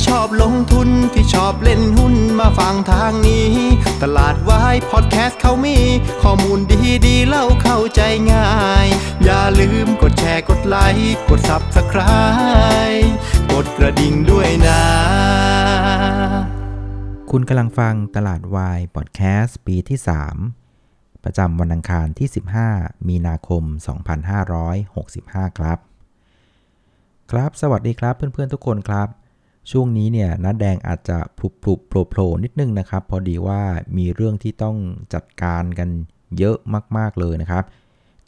ที่ชอบลงทุนที่ชอบเล่นหุ้นมาฟังทางนี้ ตลาดวายพอดแคสต์เขามี ข้อมูลดีดีเล่าเข้าใจง่าย อย่าลืมกดแชร์กดไลค์กด Subscribe กดกระดิ่งด้วยนะ คุณกำลังฟังตลาดวายพอดแคสต์ปีที่ 3 ประจำวันอังคารที่ 15 มีนาคม 2565 ครับ ครับ สวัสดีครับเพื่อนๆทุกคนครับ ช่วงนี้เนี่ยนัดแดงอาจจะพลุบพลุบโผล่โผล่นิดนึงนะครับ พอดีว่ามีเรื่องที่ต้องจัดการกันเยอะมาก ๆเลยนะครับ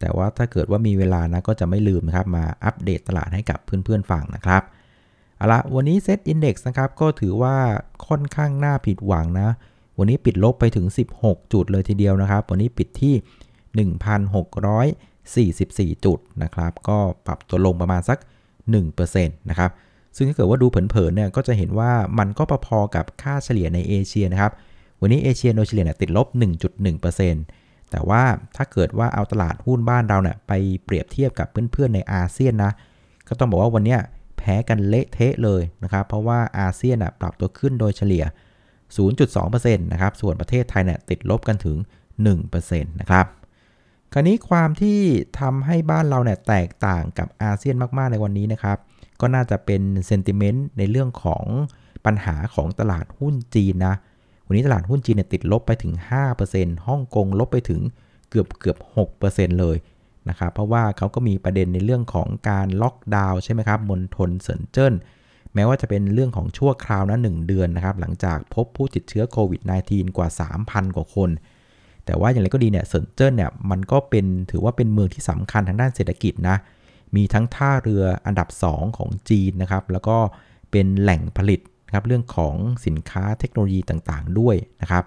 แต่ว่าถ้าเกิดว่ามีเวลานะก็จะไม่ลืมนะครับ มาอัปเดตตลาดให้กับเพื่อนๆฟังนะครับเอาละวันนี้เซตอินดี x นะครับก็ถือว่าค่อนข้างน่าผิดหวังนะ วันนี้ปิดลบไปถึง 16 จุดเลยทีเดียวนะครับ วันนี้ปิดที่ 1,644 จุดนะครับ ก็ปรับตัวลงประมาณสัก 1%นะครับ ซึ่งถ้าเกิดว่าดูเผินๆเนี่ยก็จะเห็นว่ามันก็พอๆกับค่าเฉลี่ยในเอเชียนะครับ วันนี้เอเชียโดยเฉลี่ยติดลบ 1.1%แต่ว่าถ้าเกิดว่าเอาตลาดหุ้นบ้านเราเนี่ยไปเปรียบเทียบกับเพื่อนๆในอาเซียนนะก็ต้องบอกว่าวันนี้แพ้กันเละเทะเลยนะครับเพราะว่าอาเซียนปรับตัวขึ้นโดยเฉลี่ย 0.2%นะครับส่วนประเทศไทยเนี่ยติดลบกันถึง 1%นะครับคราวนี้ความที่ทำให้บ้านเราเนี่ยแตกต่างกับอาเซียนมากๆในวันนี้นะครับ ก็น่าจะเป็น sentiment ในเรื่องของปัญหาของตลาดหุ้นจีนนะ วันนี้ตลาดหุ้นจีนเนี่ยติดลบไปถึง 5%ฮ่องกงลบไปถึงเกือบเกือบ 6%เลยนะครับ เพราะว่าเขาก็มีประเด็นในเรื่องของการล็อกดาวน์ใช่ไหมครับมณฑลเซินเจิ้น แม้ว่าจะเป็นเรื่องของชั่วคราวนะหเดือนนะครับ หลังจากพบผู้ติดเชื้อโควิด -19 กว่า 3,000 กว่าคน แต่ว่าอย่างไรก็ดีเนี่ยเซินเจิ้นเนี่ยมันก็เป็นถือว่าเป็นเมืองที่สำคัญทางด้านเศรษฐกิจนะ มีทั้งท่าเรืออันดับ 2 ของจีนนะครับ แล้วก็เป็นแหล่งผลิตนะครับเรื่องของสินค้าเทคโนโลยีต่างๆ ด้วยนะครับ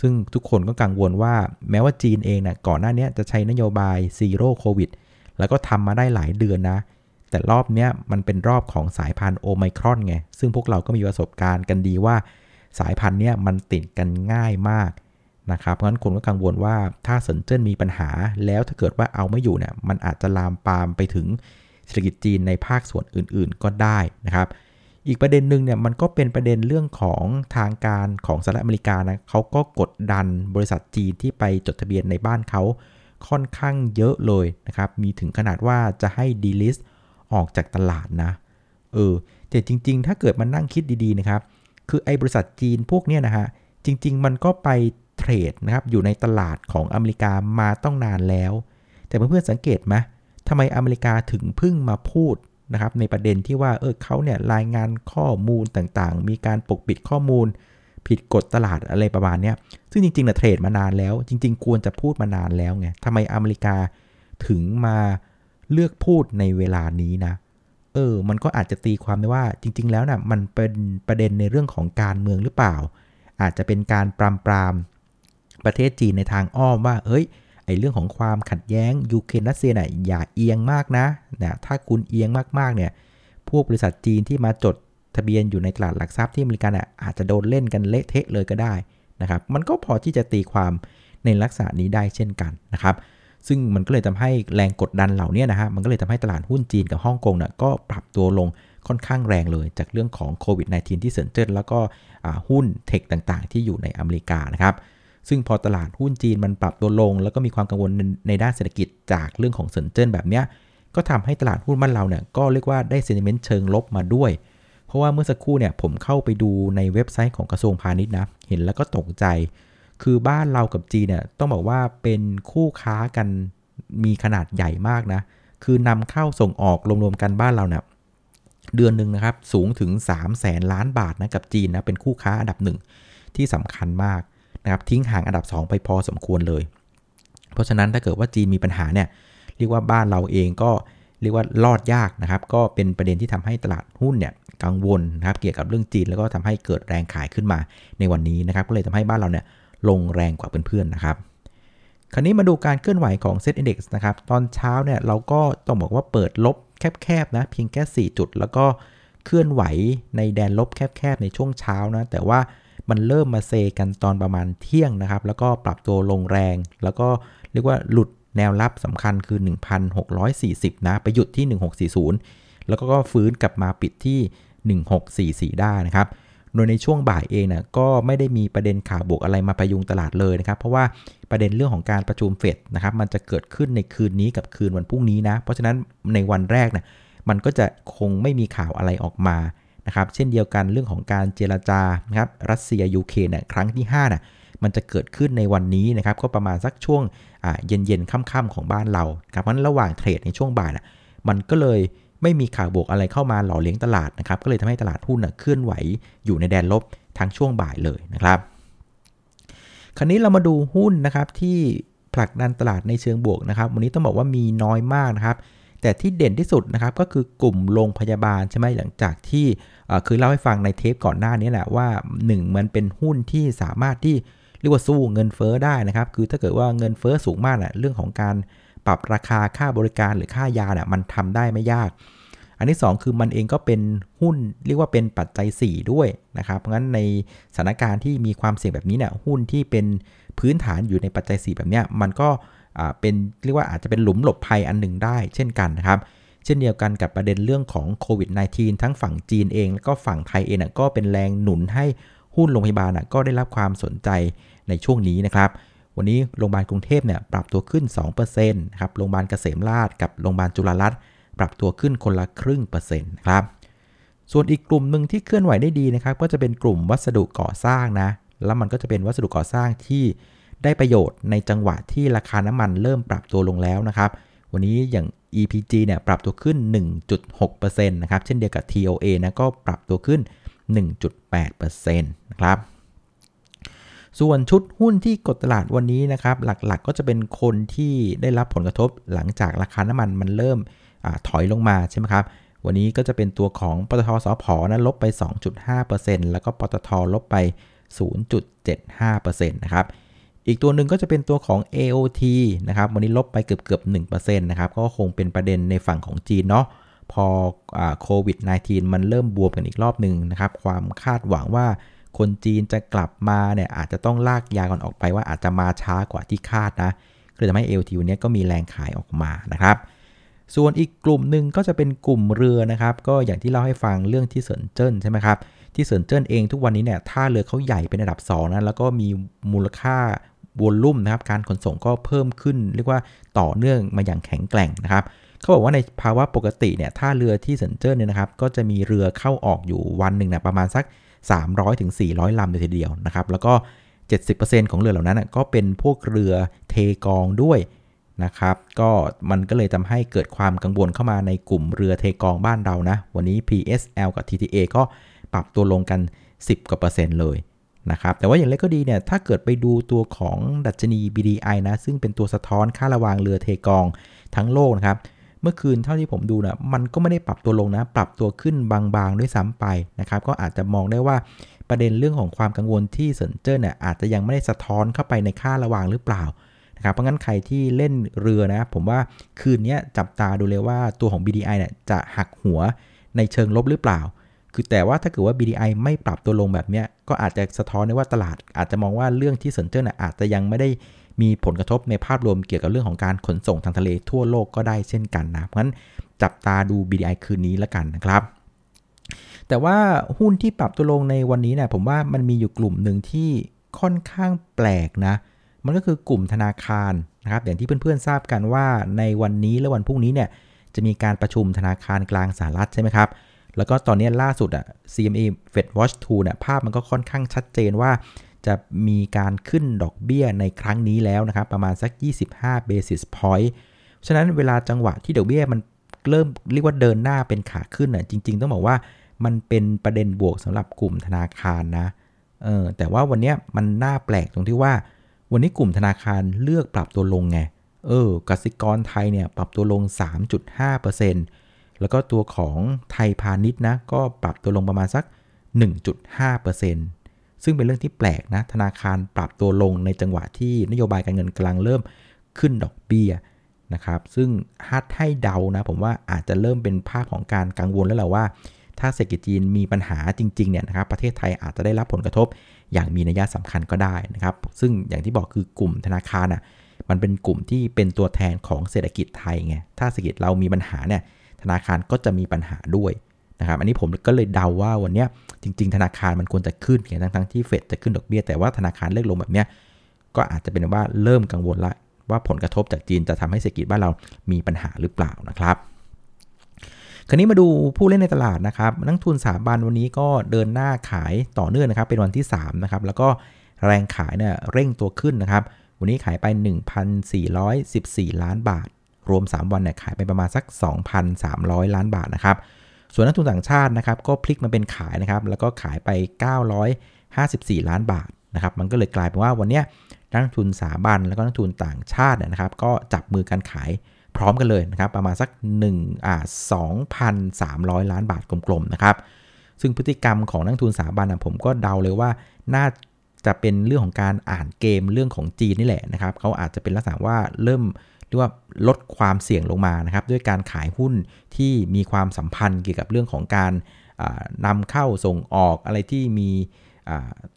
ซึ่งทุกคนก็กังวลว่าแม้ว่าจีนเองนี่ก่อนหน้านี้จะใช้นโยบาย Zero COVID แล้วก็ทำมาได้หลายเดือนนะ แต่รอบนี้มันเป็นรอบของสายพันธุ์โอไมครอนไง ซึ่งพวกเราก็มีประสบการณ์กันดีว่า สายพันธุ์เนี้ยมันติดกันง่ายมาก นะครับเพราะฉะนั้นคนก็กังวลว่าถ้าเซินเจิ้นมีปัญหา แล้วถ้าเกิดว่าเอาไม่อยู่เนี่ยมันอาจจะลามปามไปถึงเศรษฐกิจจีนในภาคส่วนอื่น ๆ ก็ได้นะครับ อีกประเด็นหนึ่งเนี่ยมันก็เป็นประเด็นเรื่องของทางการของสหรัฐอเมริกานะเขาก็กดดันบริษัทจีนที่ไปจดทะเบียนในบ้านเขาค่อนข้างเยอะเลยนะครับ มีถึงขนาดว่าจะให้ delist ออกจากตลาดนะ เออ แต่จริง ๆ ถ้าเกิดมานั่งคิดดี ๆ นะครับ คือไอ้บริษัทจีนพวกเนี้ยนะฮะ จริง ๆ มันก็ไป เทรดนะครับอยู่ในตลาดของอเมริกามาต้องนานแล้ว แต่เพื่อนๆสังเกตไหมทำไมอเมริกาถึงพึ่งมาพูดนะครับในประเด็นที่ว่าเออเขาเนี่ยรายงานข้อมูลต่างๆ มีการปกปิดข้อมูล ผิดกฎตลาดอะไรประมาณนี้ซึ่งจริงๆนะเทรดมานานแล้ว จริง ๆ ควรจะพูดมานานแล้วไงทำไมอเมริกาถึงมาเลือกพูดในเวลานี้นะ เออ มันก็อาจจะตีความได้ว่าจริง ๆ แล้วนะ่ะมันเป็นประเด็นในเรื่องของการเมืองหรือเปล่า อาจจะเป็นการปรามปราม ประเทศจีนในทางอ้อมว่า เอ้ย ไอเรื่องของความขัดแย้งยูเครนรัสเซียน่ะอย่าเอียงมากนะนะถ้าคุณเอียงมากๆเนี่ย พวกบริษัทจีนที่มาจดทะเบียนอยู่ในตลาดหลักทรัพย์ที่อเมริกันอะอาจจะโดนเล่นกันเละเทะเลยก็ได้นะครับ มันก็พอที่จะตีความในลักษณะนี้ได้เช่นกันนะครับ ซึ่งมันก็เลยทำให้แรงกดดันเหล่านี้นะฮะ มันก็เลยทำให้ตลาดหุ้นจีนกับฮ่องกงเนี่ยก็ปรับตัวลงค่อนข้างแรงเลยจากเรื่องของโควิด -19 ที่เซินเจิ้นแล้วก็หุ้น tech ต่างๆ ที่อยู่ในอเมริกานะครับ ซึ่งพอตลาดหุ้นจีนมันปรับตัวลง แล้วก็มีความกังวลในด้านเศรษฐกิจจากเรื่องของเซินเจิ้นแบบเนี้ยก็ทำให้ตลาดหุ้นบ้านเราเนี่ยก็เรียกว่าได้ sentiment เชิงลบมาด้วย เพราะว่าเมื่อสักครู่เนี่ยผมเข้าไปดูในเว็บไซต์ของกระทรวงพาณิชย์นะเห็นแล้วก็ตกใจ คือบ้านเรากับจีนเนี่ยต้องบอกว่าเป็นคู่ค้ากันมีขนาดใหญ่มากนะคือนำเข้าส่งออกรวมๆกันบ้านเราเนี่ยเดือนหนึ่งนะครับสูงถึง 3 0 0แสนล้านบาทนะกับจีนนะเป็นคู่ค้าอันดับหนึ่งที่สำคัญมาก นะครับทิ้งห่างอันดับ 2 ไปพอสมควรเลย เพราะฉะนั้นถ้าเกิดว่าจีนมีปัญหาเนี่ยเรียกว่าบ้านเราเองก็เรียกว่ารอดยากนะครับ ก็เป็นประเด็นที่ทำให้ตลาดหุ้นเนี่ยกังวลนะครับเกี่ยวกับเรื่องจีนแล้วก็ทำให้เกิดแรงขายขึ้นมาในวันนี้นะครับ ก็เลยทำให้บ้านเราเนี่ยลงแรงกว่าเพื่อนๆนะครับ คราวนี้มาดูการเคลื่อนไหวของ Set Index นะครับ ตอนเช้าเนี่ยเราก็ต้องบอกว่าเปิดลบแคบๆนะเพียงแค่ 4 จุด แล้วก็เคลื่อนไหวในแดนลบแคบๆในช่วงเช้านะแต่ว่า มันเริ่มมาเซกันตอนประมาณเที่ยงนะครับ แล้วก็ปรับตัวลงแรง แล้วก็เรียกว่าหลุดแนวรับสำคัญคือ 1,640 นะ ไปหยุดที่ 1640 แล้วก็ฟื้นกลับมาปิดที่ 1644 ได้นะครับ โดยในช่วงบ่ายเองนะก็ไม่ได้มีประเด็นข่าวบวกอะไรมาประยุงตลาดเลยนะครับ เพราะว่าประเด็นเรื่องของการประชุมเฟดนะครับมันจะเกิดขึ้นในคืนนี้กับคืนวันพรุ่งนี้นะ เพราะฉะนั้นในวันแรกนะมันก็จะคงไม่มีข่าวอะไรออกมา นะครับเช่นเดียวกันเรื่องของการเจรจานะครับรัสเซียยูเครนครั้งที่5นะมันจะเกิดขึ้นในวันนี้นะครับก็ประมาณสักช่วงเย็นเย็นค่ำๆของบ้านเราครับเพราะฉะนั้นระหว่างเทรดในช่วงบ่ายนะมันก็เลยไม่มีข่าวบวกอะไรเข้ามาหล่อเลี้ยงตลาดนะครับก็เลยทำให้ตลาดหุ้นนะเคลื่อนไหวอยู่ในแดนลบทั้งช่วงบ่ายเลยนะครับ คราวนี้เรามาดูหุ้นนะครับที่ผลักดันตลาดในเชิงบวกนะครับ วันนี้ต้องบอกว่ามีน้อยมากนะครับ แต่ที่เด่นที่สุดนะครับก็คือกลุ่มโรงพยาบาลใช่ไหมหลังจากที่คือเล่าให้ฟังในเทปก่อนหน้านี้แหละว่า 1 มันเป็นหุ้นที่สามารถที่เรียกว่าสู้เงินเฟอ้อได้นะครับ คือถ้าเกิดว่าเงินเฟอ้อสูงมากนะเรื่องของการปรับราคาค่าบริการหรือค่ายาเนี่ยมันทำได้ไม่ยาก อันที่ 2 คือมันเองก็เป็นหุ้นเรียกว่าเป็นปัจจัย 4 ด้วยนะครับ เพราะงั้นในสถานการณ์ที่มีความเสี่ยงแบบนี้เนี่ยหุ้นที่เป็นพื้นฐานอยู่ในปัจจัย 4 แบบนี้มันก็ เป็นเรียกว่าอาจจะเป็นหลุมหลบภัยอันหนึ่งได้เช่นกันนะครับ เช่นเดียวกันกับประเด็นเรื่องของโควิด -19 ทั้งฝั่งจีนเอง แล้วก็ฝั่งไทยเองก็เป็นแรงหนุนให้หุ้นโรงพยาบาลก็ได้รับความสนใจในช่วงนี้นะครับ วันนี้โรงพยาบาลกรุงเทพเนี่ยปรับตัวขึ้น2%นะครับ โรงพยาบาลเกษมราชกับโรงพยาบาลจุฬารัตน์ปรับตัวขึ้นคนละครึ่งเปอร์เซ็นต์ครับ ส่วนอีกกลุ่มหนึ่งที่เคลื่อนไหวได้ดีนะครับ ก็จะเป็นกลุ่มวัสดุก่อสร้างนะ แล้วมันก็จะเป็นวัสดุก่อสร้างที่ ได้ประโยชน์ในจังหวะที่ราคาน้ำมันเริ่มปรับตัวลงแล้วนะครับ วันนี้อย่าง EPG เนี่ยปรับตัวขึ้น 1.6%นะครับ เช่นเดียวกับ TOA นะก็ปรับตัวขึ้น 1.8%นะครับ ส่วนชุดหุ้นที่กดตลาดวันนี้นะครับ หลักๆก็จะเป็นคนที่ได้รับผลกระทบหลังจากราคาน้ำมันมันเริ่มอถอยลงมาใช่ไหมครับ วันนี้ก็จะเป็นตัวของปตทสพนะลบไป 2.5%แล้วก็ปตทลบไป 0.75%นะครับ อีกตัวหนึ่งก็จะเป็นตัวของ AOT นะครับ วันนี้ลบไปเกือบเกือบ1%นะครับ ก็คงเป็นประเด็นในฝั่งของจีนเนาะ พอโควิด -19 มันเริ่มบวมกันอีกรอบหนึ่งนะครับ ความคาดหวังว่าคนจีนจะกลับมาเนี่ยอาจจะต้องลากยาก่อนออกไปว่าอาจจะมาช้ากว่าที่คาดนะก็เลยทำให้เอลทีวันนี้ก็มีแรงขายออกมานะครับ ส่วนอีกกลุ่มหนึ่งก็จะเป็นกลุ่มเรือนะครับ ก็อย่างที่เล่าให้ฟังเรื่องที่เซินเจิ้นใช่ไหมครับที่เซินเจิ้นเองทุกวันนี้เนี่ยท่าเรือเขาใหญ่เป็นระดับ2นะแล้วก็มีมูลค่า วอลลุ่มนะครับการขนส่งก็เพิ่มขึ้น เรียกว่าต่อเนื่องมาอย่างแข็งแกร่งนะครับเขาบอกว่าในภาวะปกติเนี่ยท่าเรือที่เซนเจิ้นเนี่ยนะครับก็จะมีเรือเข้าออกอยู่วันหนึ่งนะประมาณสัก300ถึงลำเลยทีเดียวนะครับแล้วก็ 70%ของเรือเหล่านั้นก็เป็นพวกเรือเทกองด้วยนะครับก็มันก็เลยทำให้เกิดความกังวลเข้ามาในกลุ่มเรือเทกองบ้านเรานะ วันนี้ PSL กับ TTA ก็ปรับตัวลงกัน 10 กว่าเปอร์เซ็นต์เลย นะครับแต่ว่าอย่างไรก็ดีเนี่ยถ้าเกิดไปดูตัวของดัชนี BDI นะซึ่งเป็นตัวสะท้อนค่าระวางเรือเทกองทั้งโลกนะครับเมื่อคืนเท่าที่ผมดูนะมันก็ไม่ได้ปรับตัวลงนะ ปรับตัวขึ้นบางๆด้วยซ้ำไปนะครับก็อาจจะมองได้ว่าประเด็นเรื่องของความกังวลที่เซินเจิ้นเนี่ยอาจจะยังไม่ได้สะท้อนเข้าไปในค่าระวางหรือเปล่านะครับเพราะงั้นใครที่เล่นเรือนะผมว่าคืนนี้จับตาดูเลยว่าตัวของ BDI เนี่ยจะหักหัวในเชิงลบหรือเปล่า คือแต่ว่าถ้าเกิดว่า BDI ไม่ปรับตัวลงแบบนี้ก็อาจจะสะท้อนได้ว่าตลาด อาจจะมองว่าเรื่องที่เซินเจิ้นอาจจะยังไม่ได้มีผลกระทบในภาพรวมเกี่ยวกับเรื่องของการขนส่งทางทะเลทั่วโลกก็ได้เช่นกันนะเพราะฉะนั้นจับตาดู BDI คืนนี้แล้วกันนะครับแต่ว่าหุ้นที่ปรับตัวลงในวันนี้เนี่ยผมว่ามันมีอยู่กลุ่มหนึ่งที่ค่อนข้างแปลกนะ มันก็คือกลุ่มธนาคารนะครับอย่างที่เพื่อนๆทราบกันว่าในวันนี้และวันพรุ่งนี้เนี่ยจะมีการประชุมธนาคารกลางสหรัฐใช่ไหมครับ แล้วก็ตอนนี้ล่าสุดอะ CME Fed Watch 2เนี่ยภาพมันก็ค่อนข้างชัดเจนว่า จะมีการขึ้นดอกเบี้ยในครั้งนี้แล้วนะครับ ประมาณสัก 25 basis point ฉะนั้นเวลาจังหวะที่ดอกเบี้ยมันเริ่มเรียกว่าเดินหน้าเป็นขาขึ้นน่ะจริง ๆ ต้องบอกว่ามันเป็นประเด็นบวกสำหรับกลุ่มธนาคารนะเออแต่ว่าวันนี้มันน่าแปลกตรงที่ว่า วันนี้กลุ่มธนาคารเลือกปรับตัวลงไงเออกสิกรไทยเนี่ยปรับตัวลง 3.5% แล้วก็ตัวของไทยพาณิชย์นะก็ปรับตัวลงประมาณสัก 1.5%ซึ่งเป็นเรื่องที่แปลกนะธนาคารปรับตัวลงในจังหวะที่นโยบายการเงินกลางเริ่มขึ้นดอกเบี้ยนะครับซึ่งฮัดให้เดานะผมว่าอาจจะเริ่มเป็นภาพของการกังวลแล้วแหละว่า ถ้าเศรษฐกิจจีนมีปัญหาจริงๆเนี่ยนะครับประเทศไทยอาจจะได้รับผลกระทบอย่างมีนัยสำคัญก็ได้นะครับ ซึ่งอย่างที่บอกคือกลุ่มธนาคารอะมันเป็นกลุ่มที่เป็นตัวแทนของเศรษฐกิจไทยไงถ้าเศรษฐกิจเรามีปัญหาเนี่ย ธนาคารก็จะมีปัญหาด้วยนะครับอันนี้ผมก็เลยเดาว่าวันนี้จริง ๆ ธนาคารมันควรจะขึ้นทั้งทั้งที่เฟดจะขึ้นดอกเบี้ยแต่ว่าธนาคารเลิกลงแบบเนี้ยก็อาจจะเป็นว่าเริ่มกังวลละว่าผลกระทบจากจีนจะทำให้เศรษฐกิจบ้านเรามีปัญหาหรือเปล่านะครับ คราวนี้มาดูผู้เล่นในตลาดนะครับนักทุนสถาบันวันนี้ก็เดินหน้าขายต่อเนื่องนะครับ เป็นวันที่3นะครับแล้วก็แรงขายเนี่ยเร่งตัวขึ้นนะครับ วันนี้ขายไป 1,414 ล้านบาท รวม 3 วันเนี่ยขายไปประมาณสัก 2,300 ล้านบาทนะครับ ส่วนนักทุนต่างชาตินะครับก็พลิกมาเป็นขายนะครับแล้วก็ขายไป 954 ล้านบาทนะครับมันก็เลยกลายเป็นว่าวันนี้นักทุนสถาบันแล้วก็นักทุนต่างชาตินะครับ ก็จับมือกันขายพร้อมกันเลยนะครับประมาณสัก1อ่า2,300 ล้านบาทกลมๆนะครับซึ่งพฤติกรรมของนักทุนสถาบันนะผมก็เดาเลยว่าน่าจะเป็นเรื่องของการอ่านเกมเรื่องของจีนนี่แหละนะครับเขาอาจจะเป็นลักษณะว่าเริ่ม รียกว่าลดความเสี่ยงลงมานะครับด้วยการขายหุ้นที่มีความสัมพันธ์เกี่ยวกับเรื่องของการนำเข้าส่งออกอะไรที่มี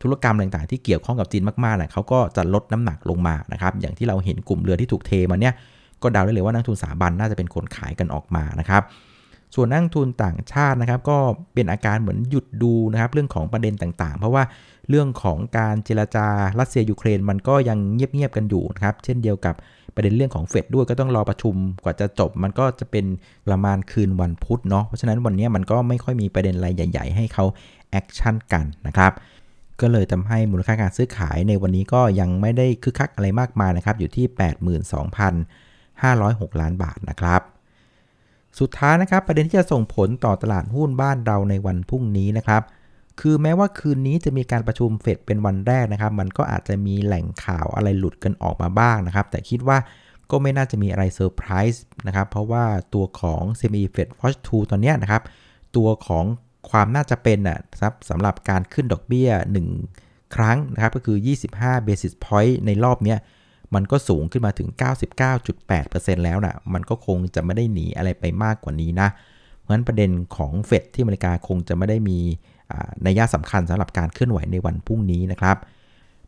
ธุรกรรมต่างๆ ที่เกี่ยวข้องกับจีนมากๆเนี่ยเขาก็จะลดน้ำหนักลงมานะครับอย่างที่เราเห็นกลุ่มเรือที่ถูกเทมาเนี่ยก็เดาได้เลยว่านักทุนสถาบันน่าจะเป็นคนขายกันออกมานะครับ ส่วนนักลงทุนต่างชาตินะครับ ก็เป็นอาการเหมือนหยุดดูนะครับ เรื่องของประเด็นต่างๆ เพราะว่าเรื่องของการเจรจารัสเซียยูเครนมันก็ยังเงียบๆกันอยู่นะครับ เช่นเดียวกับประเด็นเรื่องของเฟดด้วยก็ต้องรอประชุมกว่าจะจบ มันก็จะเป็นประมาณคืนวันพุธเนาะเพราะฉะนั้นวันนี้มันก็ไม่ค่อยมีประเด็นอะไรใหญ่ ๆ ให้เขา action กันนะครับก็เลยทำให้มูลค่าการซื้อขายในวันนี้ก็ยังไม่ได้คึกคักอะไรมากมายนะครับ อยู่ที่ 82,506 ล้านบาทนะครับ สุดท้ายนะครับประเด็นที่จะส่งผลต่อตลาดหุ้นบ้านเราในวันพรุ่งนี้นะครับคือแม้ว่าคืนนี้จะมีการประชุมเฟดเป็นวันแรกนะครับ มันก็อาจจะมีแหล่งข่าวอะไรหลุดกันออกมาบ้างนะครับ แต่คิดว่าก็ไม่น่าจะมีอะไรเซอร์ไพรส์นะครับ เพราะว่าตัวของ Semi Fed Watch 2ตอนนี้นะครับ ตัวของความน่าจะเป็นนะครับสำหรับการขึ้นดอกเบี้ย 1 ครั้งนะครับ ก็คือ 25 basis point ในรอบนี้ มันก็สูงขึ้นมาถึง 99.8%แล้วนะมันก็คงจะไม่ได้หนีอะไรไปมากกว่านี้นะ เพราะฉะนั้นประเด็นของเฟดที่อเมริกาคงจะไม่ได้มีนัยยะสำคัญสำหรับการเคลื่อนไหวในวันพรุ่งนี้นะครับ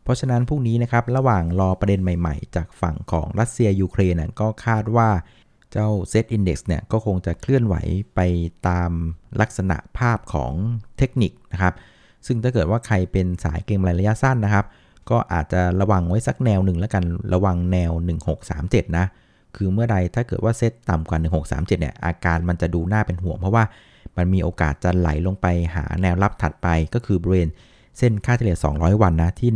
เพราะฉะนั้นพรุ่งนี้นะครับ ระหว่างรอประเด็นใหม่ๆ จากฝั่งของรัสเซียยูเครนก็คาดว่าเจ้า Set Index เนี่ยก็คงจะเคลื่อนไหวไปตามลักษณะภาพของเทคนิคนะครับ ซึ่งถ้าเกิดว่าใครเป็นสายเกมระยะสั้นนะครับ ก็อาจจะระวังไว้สักแนวหนึ่งแล้วกันระวังแนว 1637 นะ คือเมื่อใดถ้าเกิดว่าเซตต่ำกว่า 1637 เนี่ยอาการมันจะดูน่าเป็นห่วงเพราะว่ามันมีโอกาสจะไหลลงไปหาแนวรับถัดไปก็คือบริเวณเส้นค่าเฉลี่ย 200 วันนะที่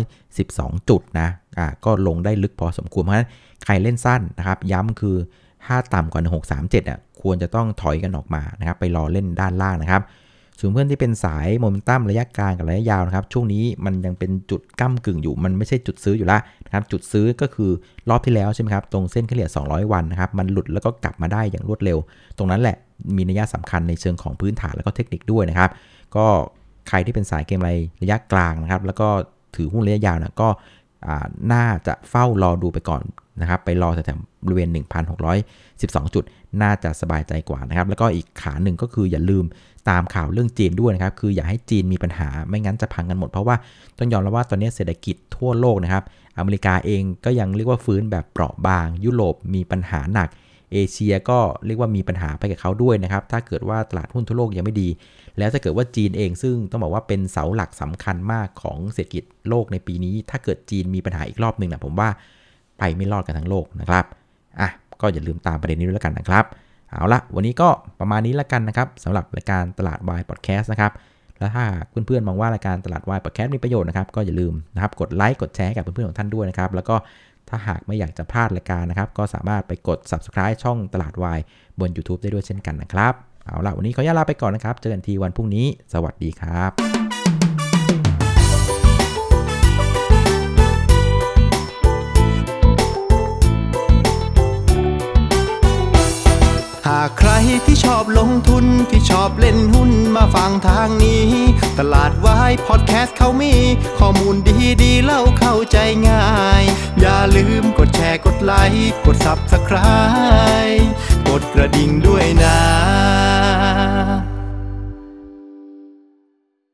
1,612 จุดนะอ่าก็ลงได้ลึกพอสมควรเพราะฉะนั้นใครเล่นสั้นนะครับย้ำคือถ้าต่ำกว่า 1637อะควรจะต้องถอยกันออกมานะครับไปรอเล่นด้านล่างนะครับ ส่วนเพื่อนที่เป็นสายโมเมนตัมระยะกลางกับระยะยาวนะครับ ช่วงนี้มันยังเป็นจุดก้ากึ่งอยู่ มันไม่ใช่จุดซื้ออยู่แล้วนะครับ จุดซื้อก็คือรอบที่แล้วใช่ไหมครับ ตรงเส้นเฉลี่ย 200 วันนะครับ มันหลุดแล้วก็กลับมาได้อย่างรวดเร็ว ตรงนั้นแหละมีนัยสำคัญในเชิงของพื้นฐานแล้วก็เทคนิคด้วยนะครับ ก็ใครที่เป็นสายเกมไรระยะกลางนะครับ แล้วก็ถือหุ้นระยะยาวนะก็ น่าจะเฝ้ารอดูไปก่อนนะครับไปรอแถวๆบริเวณ 1,612 จุด น่าจะสบายใจกว่านะครับ แล้วก็อีกขาหนึ่งก็คืออย่าลืมตามข่าวเรื่องจีนด้วยนะครับ คืออย่าให้จีนมีปัญหาไม่งั้นจะพังกันหมด เพราะว่าต้องยอมรับว่าตอนนี้เศรษฐกิจทั่วโลกนะครับ อเมริกาเองก็ยังเรียกว่าฟื้นแบบเปราะบาง ยุโรปมีปัญหาหนัก เอเชียก็เรียกว่ามีปัญหาไปกับเขาด้วยนะครับ ถ้าเกิดว่าตลาดหุ้นทั่วโลกยังไม่ดี แล้วถ้าเกิดว่าจีนเองซึ่งต้องบอกว่าเป็นเสาหลักสำคัญมากของเศรษฐกิจโลกในปีนี้ ถ้าเกิดจีนมีปัญหาอีกรอบหนึ่งนะผมว่าไปไม่รอดกันทั้งโลกนะครับ อะ ก็อย่าลืมตามประเด็นนี้ด้วยแล้วกันนะครับ เอาละวันนี้ก็ประมาณนี้แล้วกันนะครับสำหรับรายการตลาดวายพอดแคสต์นะครับ แล้วถ้าเพื่อนๆมองว่ารายการตลาดวายพอดแคสต์มีประโยชน์นะครับ ก็อย่าลืมนะครับ กดไลค์ กดแชร์กับเพื่อนๆของท่านด้วยนะครับ แล้วก็ ถ้าหากไม่อยากจะพลาดรายการนะครับ ก็สามารถไปกด subscribe ช่องตลาดวายบน YouTube ได้ด้วยเช่นกันนะครับ เอาล่ะ วันนี้ขออนุญาตลาไปก่อนนะครับ เจอกันทีวันพรุ่งนี้ สวัสดีครับหากใครที่ชอบลงทุนที่ชอบเล่นหุ้นมาฟังทางนี้ ตลาดวายพอดแคสต์เขามี ข้อมูลดีดีเล่าเข้าใจง่าย อย่าลืมกดแชร์กดไลค์กด Subscribe กดกระดิ่งด้วยนะ